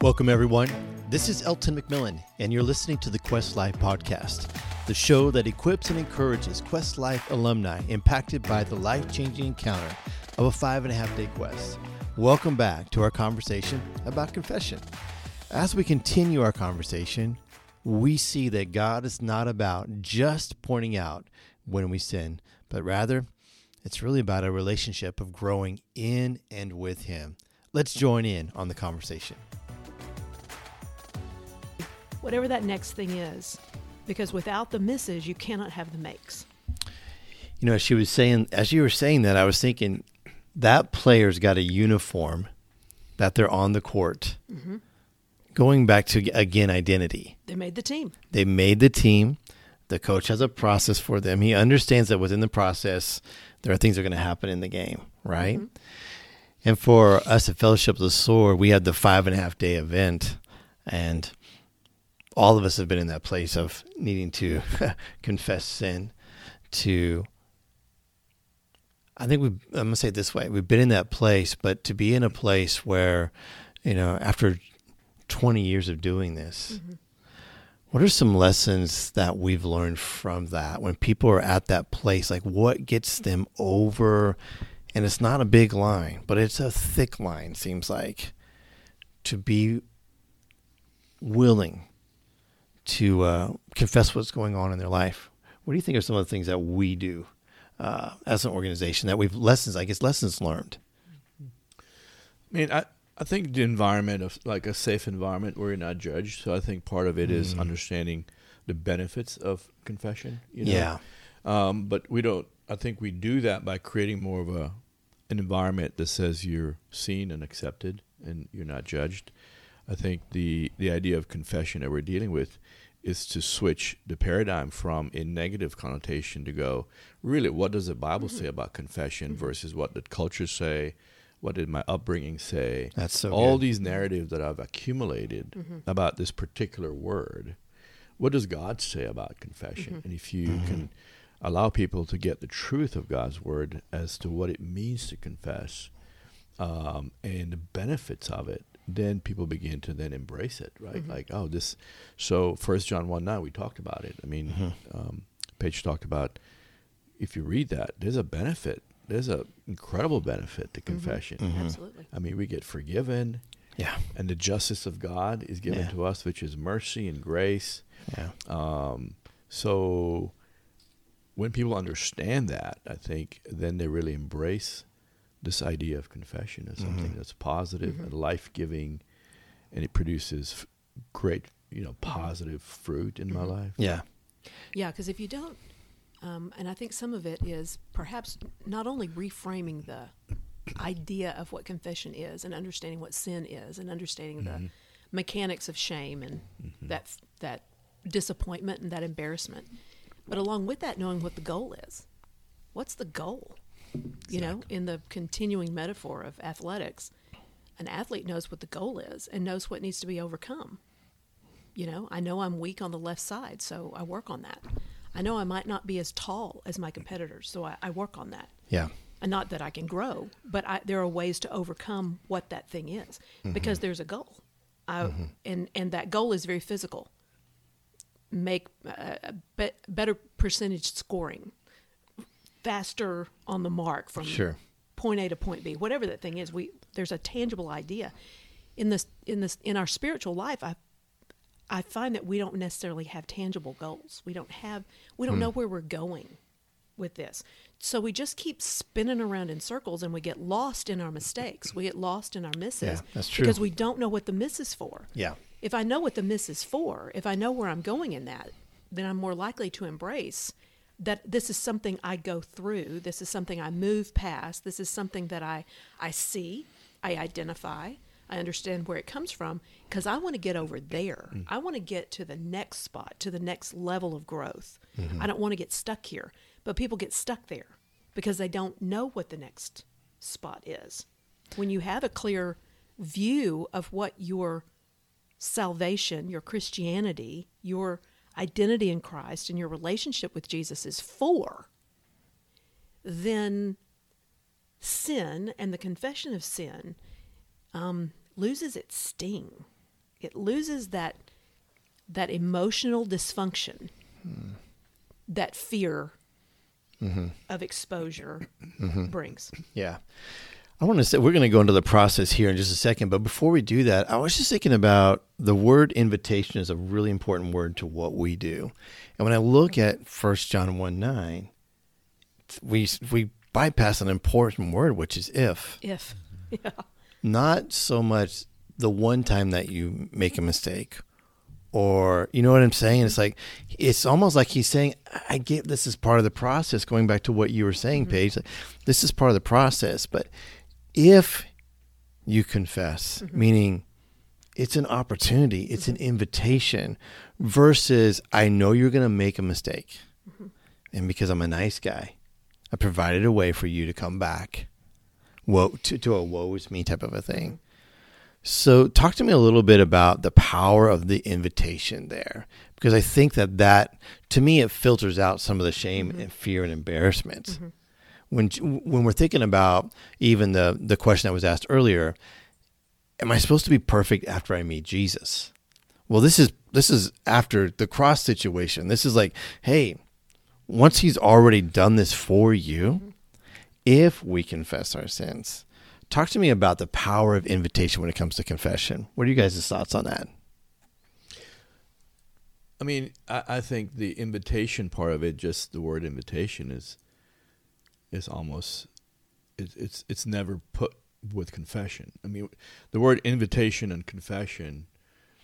Welcome, everyone. This is Elton McMillan, and you're listening to the Quest Life podcast, the show that equips and encourages Quest Life alumni impacted by the life changing encounter of a five and a half day quest. Welcome back to our conversation about confession. As we continue our conversation, we see that God is not about just pointing out when we sin, but rather it's really about a relationship of growing in and with Him. Let's join in on the conversation. Whatever that next thing is, because without the misses, you cannot have the makes. You know, she was saying, as you were saying that, I was thinking that player's got a uniform that they're on the court. Mm-hmm. Going back to, again, identity. They made the team. They made the team. The coach has a process for them. He understands that within the process, there are things that are going to happen in the game, right? Mm-hmm. And for us at Fellowship of the Sword, we had the five and a half day event, and all of us have been in that place of needing to confess sin. To, I think we, I'm gonna say it this way: we've been in that place, but to be in a place where, you know, after 20 years of doing this. Mm-hmm what are some lessons that we've learned from that when people are at that place? Like, what gets them over? And it's not a big line, but it's a thick line, seems like, to be willing to uh, confess what's going on in their life. What do you think are some of the things that we do uh, as an organization that we've lessons, I guess, lessons learned? I mean, I, I think the environment of like a safe environment where you're not judged. So I think part of it is mm. understanding the benefits of confession. You know? Yeah. Um, but we don't. I think we do that by creating more of a an environment that says you're seen and accepted and you're not judged. I think the the idea of confession that we're dealing with is to switch the paradigm from a negative connotation to go really what does the Bible mm-hmm. say about confession mm-hmm. versus what did culture say what did my upbringing say? That's so all good. these narratives that I've accumulated mm-hmm. about this particular word. What does God say about confession? Mm-hmm. And if you mm-hmm. can allow people to get the truth of God's word as to what it means to confess um, and the benefits of it, then people begin to then embrace it, right? Mm-hmm. Like, oh, this. So First John one nine, we talked about it. I mean, mm-hmm. um, Paige talked about if you read that, there's a benefit there's an incredible benefit to mm-hmm. confession. Mm-hmm. Absolutely. I mean, we get forgiven. Yeah. And the justice of God is given yeah. to us, which is mercy and grace. Yeah. Um, so when people understand that, I think then they really embrace this idea of confession as something mm-hmm. that's positive mm-hmm. and life giving, and it produces great, you know, mm-hmm. positive fruit in my mm-hmm. life. Yeah. Yeah, because if you don't um, and I think some of it is perhaps not only reframing the idea of what confession is and understanding what sin is and understanding mm-hmm. the mechanics of shame and mm-hmm. that that disappointment and that embarrassment, but along with that, knowing what the goal is. What's the goal? Exactly. You know, in the continuing metaphor of athletics, an athlete knows what the goal is and knows what needs to be overcome. You know, I know I'm weak on the left side, so I work on that. I know I might not be as tall as my competitors, so I, I work on that. Yeah. And not that I can grow, but I, there are ways to overcome what that thing is mm-hmm. because there's a goal. I, mm-hmm. and, and that goal is very physical. Make a, be, better percentage scoring, faster on the mark from sure. point A to point B, whatever that thing is. We there's a tangible idea in this in this in our spiritual life. I I find that we don't necessarily have tangible goals. We don't have we don't hmm. know where we're going with this. So we just keep spinning around in circles and we get lost in our mistakes. We get lost in our misses. Yeah, that's true. Because we don't know what the miss is for. Yeah. If I know what the miss is for, if I know where I'm going in that, then I'm more likely to embrace that this is something I go through. This is something I move past. This is something that I I see, I identify, I understand where it comes from because I want to get over there. Mm. I want to get to the next spot, to the next level of growth. Mm-hmm. I don't want to get stuck here. But people get stuck there because they don't know what the next spot is. When you have a clear view of what your salvation, your Christianity, your identity in Christ, and your relationship with Jesus is for, then sin and the confession of sin um, loses its sting. it loses that that emotional dysfunction that fear of exposure brings. Yeah. I want to say we're going to go into the process here in just a second, but before we do that, I was just thinking about the word invitation is a really important word to what we do. And when I look at 1 John 1 9, we, we bypass an important word, which is if. If yeah. Not so much the one time that you make a mistake or you know what I'm saying? It's like it's almost like he's saying, "I get this is part of the process." Going back to what you were saying, mm-hmm. Paige, like, this is part of the process. But if you confess, mm-hmm. meaning it's an opportunity, it's an mm-hmm. invitation, versus I know you're going to make a mistake, mm-hmm. and because I'm a nice guy, I provided a way for you to come back. Woe to, to a woe is me type of a thing. So, talk to me a little bit about the power of the invitation there, because I think that that, to me, it filters out some of the shame and fear and embarrassment. When when we're thinking about even the the question that was asked earlier, am I supposed to be perfect after I meet Jesus? Well, this is this is after the cross situation. This is like, hey, once He's already done this for you, if we confess our sins, Talk to me about the power of invitation when it comes to confession. What are you guys' thoughts on that? I mean, I, I think the invitation part of it, just the word invitation, is is almost it, it's it's never put with confession. I mean, the word invitation and confession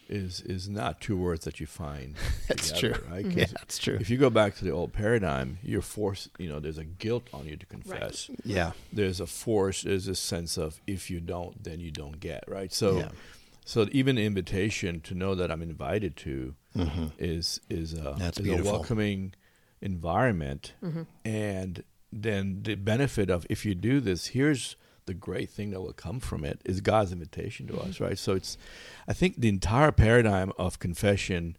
is is not two words that you find. That's together, true. right? Yeah, that's true. If you go back to the old paradigm, you're forced. You know, there's a guilt on you to confess. Yeah. There's a force. There's a sense of if you don't, then you don't get right. So, Yeah. so even invitation to know that I'm invited to Mm-hmm. is is a, That's is a welcoming environment, and then the benefit of if you do this, here's the great thing that will come from it is God's invitation to us, mm-hmm. right? So it's, I think the entire paradigm of confession,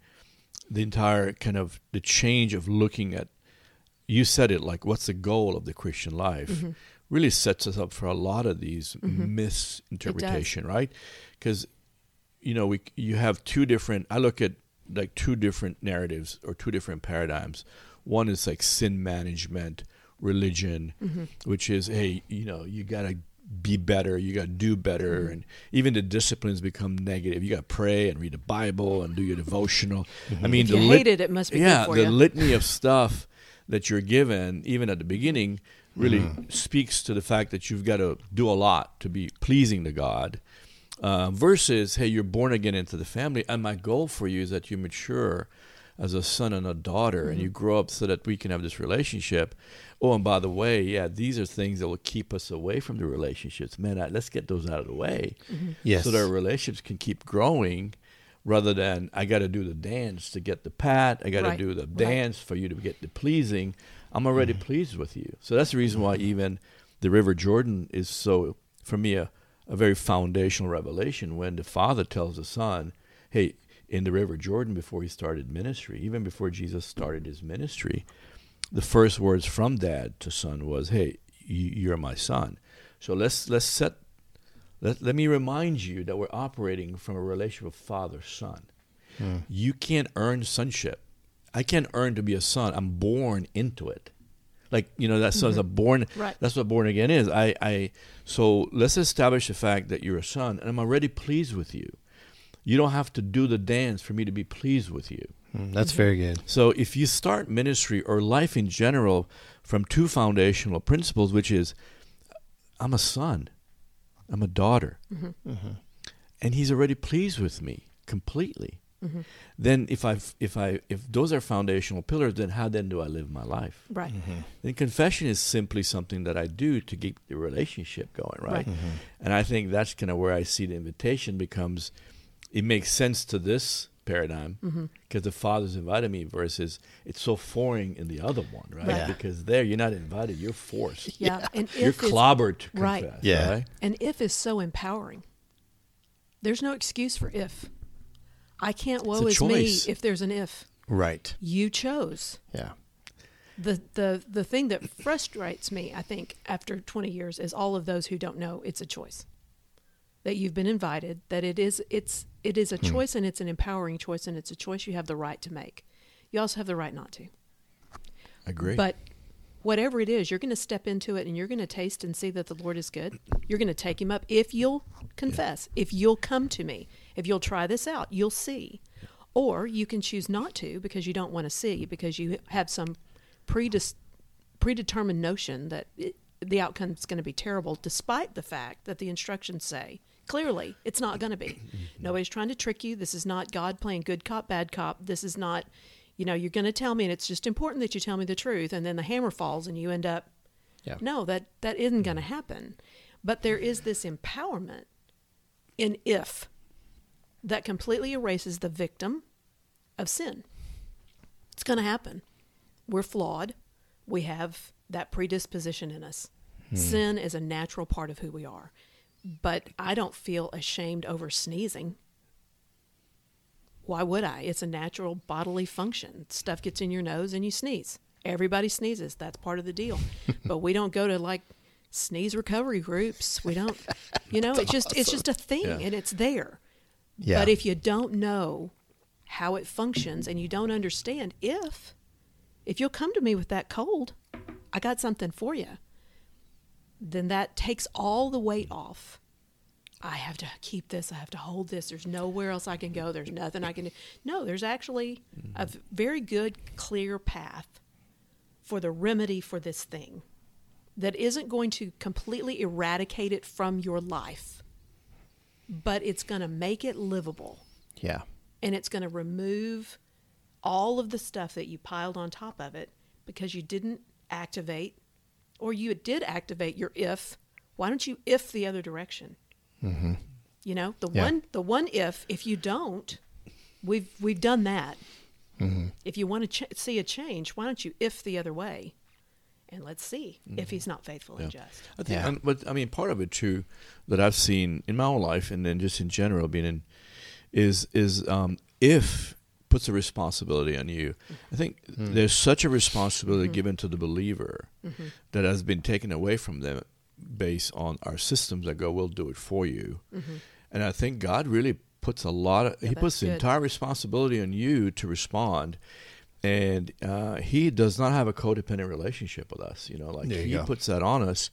the entire kind of the change of looking at, you said it like, what's the goal of the Christian life, mm-hmm. really sets us up for a lot of these mm-hmm. misinterpretation, right? Because you know, we you have two different. I look at like two different narratives or two different paradigms. One is like sin management, religion, mm-hmm. which is hey, you know, you gotta be better, you gotta do better, mm-hmm. and even the disciplines become negative. You gotta pray and read the Bible and do your devotional. Mm-hmm. I mean, If the you lit- hate it, it must be yeah, the you. litany of stuff that you're given, even at the beginning, really speaks to the fact that you've got to do a lot to be pleasing to God. Uh, versus, hey, you're born again into the family, and my goal for you is that you mature as a son and a daughter, and you grow up so that we can have this relationship. Oh, and by the way, yeah, these are things that will keep us away from the relationships. Man, I, let's get those out of the way, Yes. so that our relationships can keep growing, rather than I got to do the dance to get the pat, I got to Right, do the right. dance for you to get the pleasing. I'm already mm-hmm. pleased with you, so that's the reason why even the River Jordan is so, for me, a, a very foundational revelation when the Father tells the Son, "Hey." In the River Jordan, before he started ministry, even before Jesus started his ministry, the first words from dad to son was, "Hey, you, you're my son." So let's let's set let, let me remind you that we're operating from a relationship of father son. You can't earn sonship. I can't earn to be a son. I'm born into it. Like you know that's mm a born. Right. That's what born again is. I I so let's establish the fact that you're a son, and I'm already pleased with you. You don't have to do the dance for me to be pleased with you. Mm, That's very good. So if you start ministry or life in general from two foundational principles, which is uh, I'm a son, I'm a daughter, mm-hmm. Mm-hmm. and he's already pleased with me completely. Mm-hmm. Then if I if I if those are foundational pillars, then how then do I live my life? Right. Then confession is simply something that I do to keep the relationship going, right? Right. And I think that's kind of where I see the invitation becomes. It makes sense to this paradigm mm-hmm. because the father's invited me versus it's so foreign in the other one, right? Right. Because there you're not invited, you're forced. Yeah. And You're if clobbered to confess. Right. Yeah. right? and if is so empowering. There's no excuse for if. I can't woe a is me if there's an if. Right. You chose. Yeah. The the the thing that frustrates me, I think, after 20 years is all of those who don't know it's a choice. that you've been invited, that it is it's it is a Hmm. choice and it's an empowering choice and it's a choice you have the right to make. You also have the right not to. I agree. But whatever it is, you're going to step into it and you're going to taste and see that the Lord is good. You're going to take him up if you'll confess, if you'll come to me, if you'll try this out, you'll see. Or you can choose not to because you don't want to see, because you have some predis- predetermined notion that it, the outcome is going to be terrible, despite the fact that the instructions say clearly it's not going to be. Nobody's trying to trick you. This is not God playing good cop, bad cop. This is not, you know, you're going to tell me, and it's just important that you tell me the truth, and then the hammer falls and you end up. Yeah. No, that that isn't going to mm-hmm. happen. But there is this empowerment in if that completely erases the victim of sin. It's going to happen. We're flawed. We have that predisposition in us. Hmm. Sin is a natural part of who we are. But I don't feel ashamed over sneezing. Why would I? It's a natural bodily function. Stuff gets in your nose and you sneeze. Everybody sneezes. That's part of the deal. but we don't go to like sneeze recovery groups. We don't, you know, it's just it's just a thing Yeah. and it's there. Yeah. But if you don't know how it functions and you don't understand if if you'll come to me with that cold, I got something for you. Then that takes all the weight off. I have to keep this. I have to hold this. There's nowhere else I can go. There's nothing I can do. No, there's actually a mm-hmm. very good, clear path for the remedy for this thing that isn't going to completely eradicate it from your life, but it's going to make it livable yeah. and it's going to remove all of the stuff that you piled on top of it because you didn't activate or you did activate your if why don't you if the other direction? Mm-hmm. You know the Yeah. one the one if if you don't we've we've done that. Mm-hmm. If you want to ch- see a change why don't you if the other way? And let's see if he's mm-hmm. not faithful and just. I think, Yeah. and, but I mean, part of it too that I've seen in my own life, and then just in general, being in, is is um, if puts a responsibility on you. I think hmm. there's such a responsibility mm-hmm. given to the believer mm-hmm. that has been taken away from them based on our systems that go, "We'll do it for you," mm-hmm. and I think God really puts a lot of Yeah, He puts the good. entire responsibility on you to respond. And uh, he does not have a codependent relationship with us, you know. Like There you he go. puts that on us,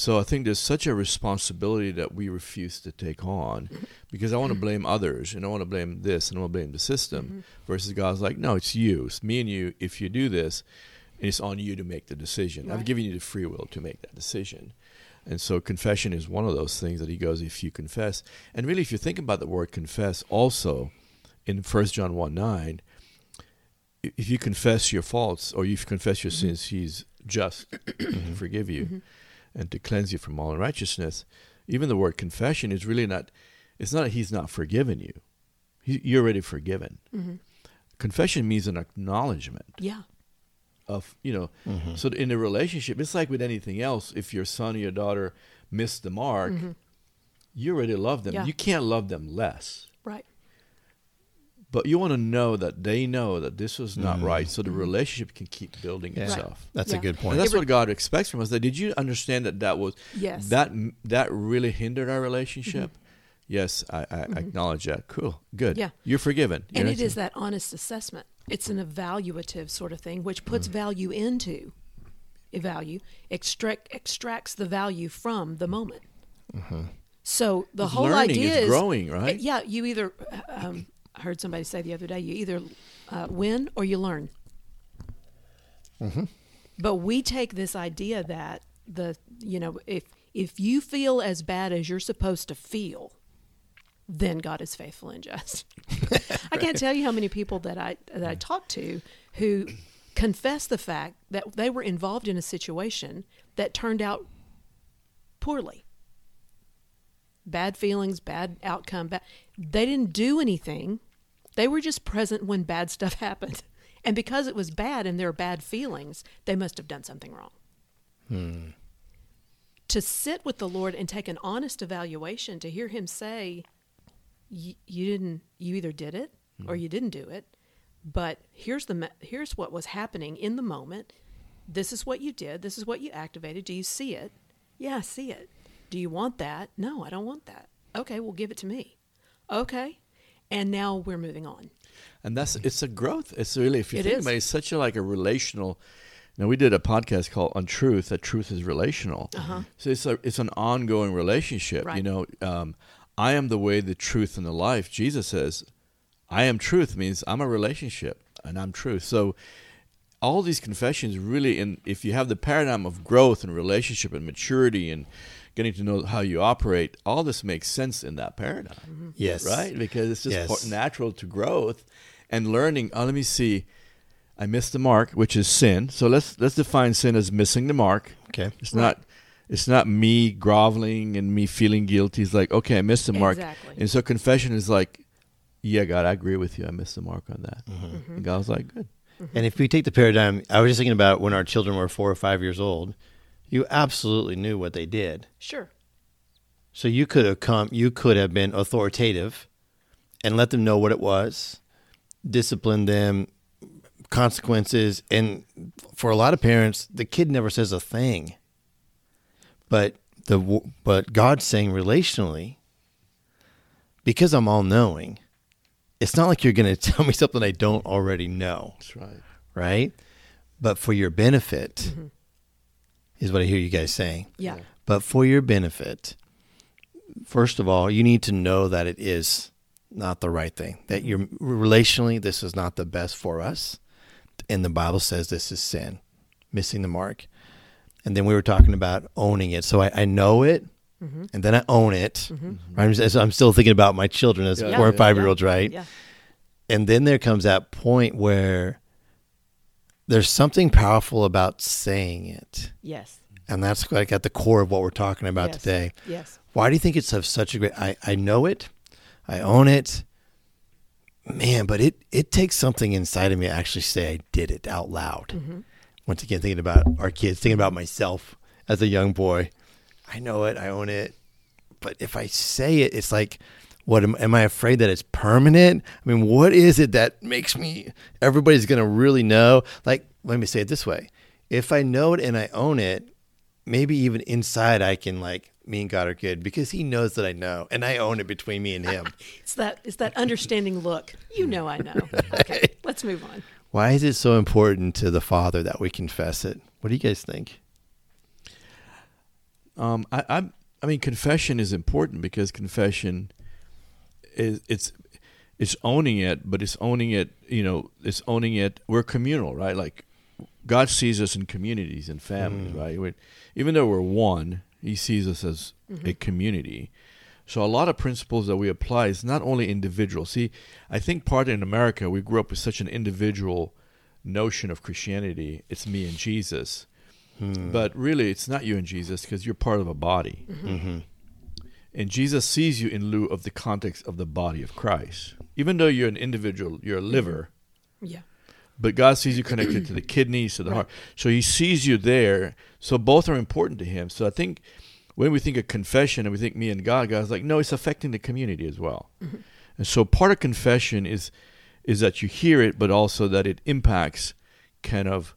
so I think there's such a responsibility that we refuse to take on because I want to blame others and I want to blame this and I want to blame the system mm-hmm. versus God's like, no, it's you. It's me and you. If you do this, it's on you to make the decision. I've given you the free will to make that decision. And so confession is one of those things that he goes, if you confess. And really, if you think about the word confess, also in 1 John 1 9, if you confess your faults or you confess your mm-hmm. sins, he's just to forgive you mm-hmm. And to cleanse you from all unrighteousness. Even the word confession is really not, it's not that he's not forgiven you. He, you're already forgiven. Mm-hmm. Confession means an acknowledgement yeah of, you know, mm-hmm. so in a relationship, it's like with anything else. If your son or your daughter missed the mark, mm-hmm. you already love them. Yeah. You can't love them less. right But you want to know that they know that this was not mm-hmm. right, so the mm-hmm. relationship can keep building Yeah. itself. That's Yeah. a good point. And that's what God expects from us. That did you understand that that was Yes. that that really hindered our relationship? Mm-hmm. Yes, I, I acknowledge that. Cool, good. Yeah. you're forgiven. and You're it not- that honest assessment it's an evaluative sort of thing which puts mm. value into value extract extracts the value from the moment so the It's whole learning, idea it's is growing, right? yeah you either uh, um, i heard somebody say the other day you either uh, win or you learn but we take this idea that the you know if if you feel as bad as you're supposed to feel then God is faithful and just. I can't tell you how many people that I that I talk to who confess the fact that they were involved in a situation that turned out poorly. Bad feelings, bad outcome, bad, they didn't do anything. They were just present when bad stuff happened. And because it was bad and there are bad feelings, they must have done something wrong. Hmm. To sit with the Lord and take an honest evaluation, to hear Him say, you, you didn't you either did it hmm. or you didn't do it but here's the here's what was happening in the moment. This is what you did. This is what you activated. Do you see it? Yeah i see it do you want that no i don't want that Okay, well, give it to me. Okay. And now we're moving on. and that's it's a growth. It's really if you It think is. about it, it's such a like a relational. Now we did a podcast called "On Truth." That truth is relational. Uh-huh. So it's a it's an ongoing relationship. You know, um, I am the way, the truth, and the life. Jesus says, "I am truth" means I'm a relationship, and I'm truth. So all these confessions really, in if you have the paradigm of growth and relationship and maturity and getting to know how you operate, all this makes sense in that paradigm mm-hmm. Yes. right? Because it's just Yes. part- natural to growth and learning. Oh, let me see. I missed the mark, which is sin. So let's let's define sin as missing the mark. Okay. It's not it's not me groveling and me feeling guilty. It's like, okay, I missed the mark. Exactly. And so confession is like, yeah, God, I agree with you. I missed the mark on that. Mm-hmm. mm-hmm. And God's like, good. And if we take the paradigm, I was just thinking about when our children were four or five years old, you absolutely knew what they did. Sure. So you could have come, you could have been authoritative and let them know what it was, discipline them, consequences. And for a lot of parents, the kid never says a thing. But the but God's saying relationally, because I'm all knowing, it's not like you're going to tell me something I don't already know That's right. right? But for your benefit, mm-hmm. Is what I hear you guys saying. Yeah. But for your benefit, first of all, you need to know that it is not the right thing. That you're relationally, this is not the best for us. And the Bible says this is sin, missing the mark. And then we were talking about owning it. So I, I know it, mm-hmm. and then I own it. Mm-hmm. Right? I'm, just- I'm still thinking about my children as Yeah, four and yeah, five year olds, right? Yeah. and then there comes that point where there's something powerful about saying it. Yes. and that's like at the core of what we're talking about Yes. today. Yes. why do you think it's of such a great I, I know it. I own it. Man but it it takes something inside of me to actually say i did it out loud. Mm-hmm. once again thinking about our kids thinking about myself as a young boy. I know it. I own it. But if i say it it's like what am, am i afraid that it's permanent? I mean what is it that makes me everybody's gonna really know? Like let me say it this way if i know it and i own it maybe even inside i can like me and god are good because he knows that i know and i own it between me and him It's that it's that understanding look. You know I know. Okay. Let's move on. why is it so important to the father that we confess it what do you guys think Um, I, I, I mean, confession is important because confession is it's it's owning it, but it's owning it. You know, it's owning it. We're communal, right? Like God sees us in communities and families, mm. right? we even though we're one, He sees us as mm-hmm. a community. So a lot of principles that we apply is not only individual. See, I think part in America we grew up with such an individual notion of Christianity. It's me and Jesus. Hmm. But really, it's not you and Jesus because you're part of a body. Mm-hmm. Mm-hmm. And Jesus sees you in lieu of the context of the body of Christ. Even though you're an individual, you're a liver, Yeah. But God sees you connected to the kidneys, to the Right. heart. So He sees you there. So both are important to Him. So I think when we think of confession and we think me and God, God's like, no, it's affecting the community as well. Mm-hmm. And so part of confession is is that you hear it, but also that it impacts kind of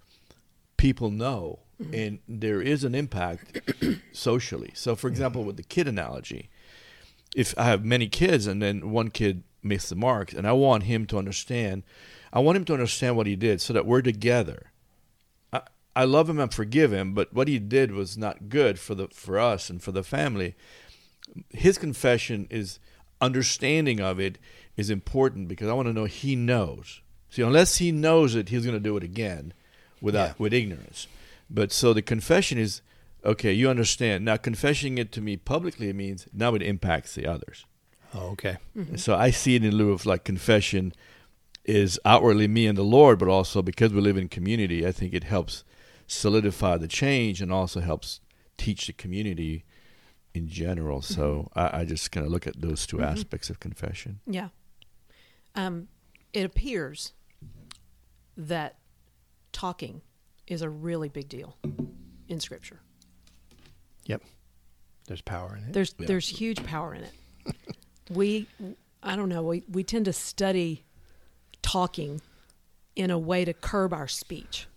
people know. Mm-hmm. And there is an impact socially. So, for mm-hmm. example, with the kid analogy, if I have many kids and then one kid missed the mark, and I want him to understand, I want him to understand what he did so that we're together. I, I love him and forgive him, but what he did was not good for the for us and for the family. His confession is understanding of it is important because I want to know he knows. See, unless he knows it, he's going to do it again without Yeah. with ignorance. But so the confession is okay. You understand now. Confessing it to me publicly means now it impacts the others. oh okay Mm-hmm. So I see it in lieu of like confession is outwardly me and the Lord, but also because we live in community, I think it helps solidify the change and also helps teach the community in general. So I, I just kind of look at those 2 aspects of confession. Yeah. Um, it appears that talking is a really big deal in Scripture. yep there's power in it There's Yeah. there's huge power in it. we, I don't know. We we tend to study talking in a way to curb our speech,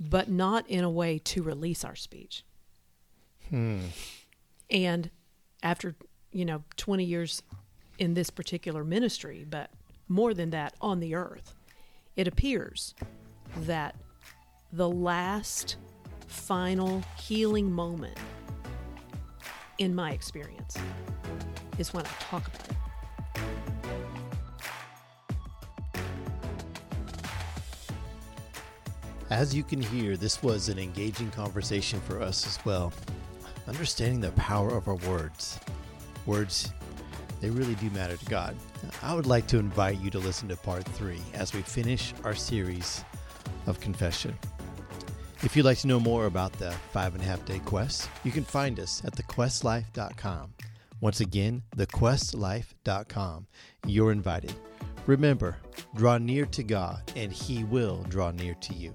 but not in a way to release our speech. Hmm. And after you know, 20 years in this particular ministry, but more than that on the earth, it appears that the last final healing moment in my experience is when I talk about it. As you can hear, this was an engaging conversation for us as well. Understanding the power of our words. Words, they really do matter to God. I would like to invite you to listen to part three as we finish our series of confession. If you'd like to know more about the five and a half day quest, you can find us at thequestlife.com. Once again, thequestlife.com. You're invited. Remember, draw near to God, and He will draw near to you.